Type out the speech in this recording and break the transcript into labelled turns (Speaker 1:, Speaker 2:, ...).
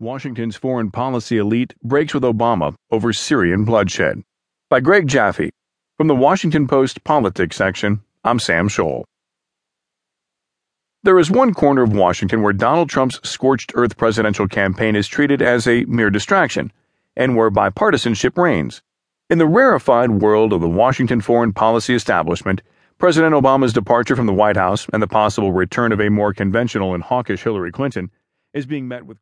Speaker 1: Washington's foreign policy elite breaks with Obama over Syrian bloodshed. By Greg Jaffe. From the Washington Post Politics section, I'm Sam Scholl. There is one corner of Washington where Donald Trump's scorched earth presidential campaign is treated as a mere distraction, and where bipartisanship reigns. In the rarefied world of the Washington foreign policy establishment, President Obama's departure from the White House and the possible return of a more conventional and hawkish Hillary Clinton is being met with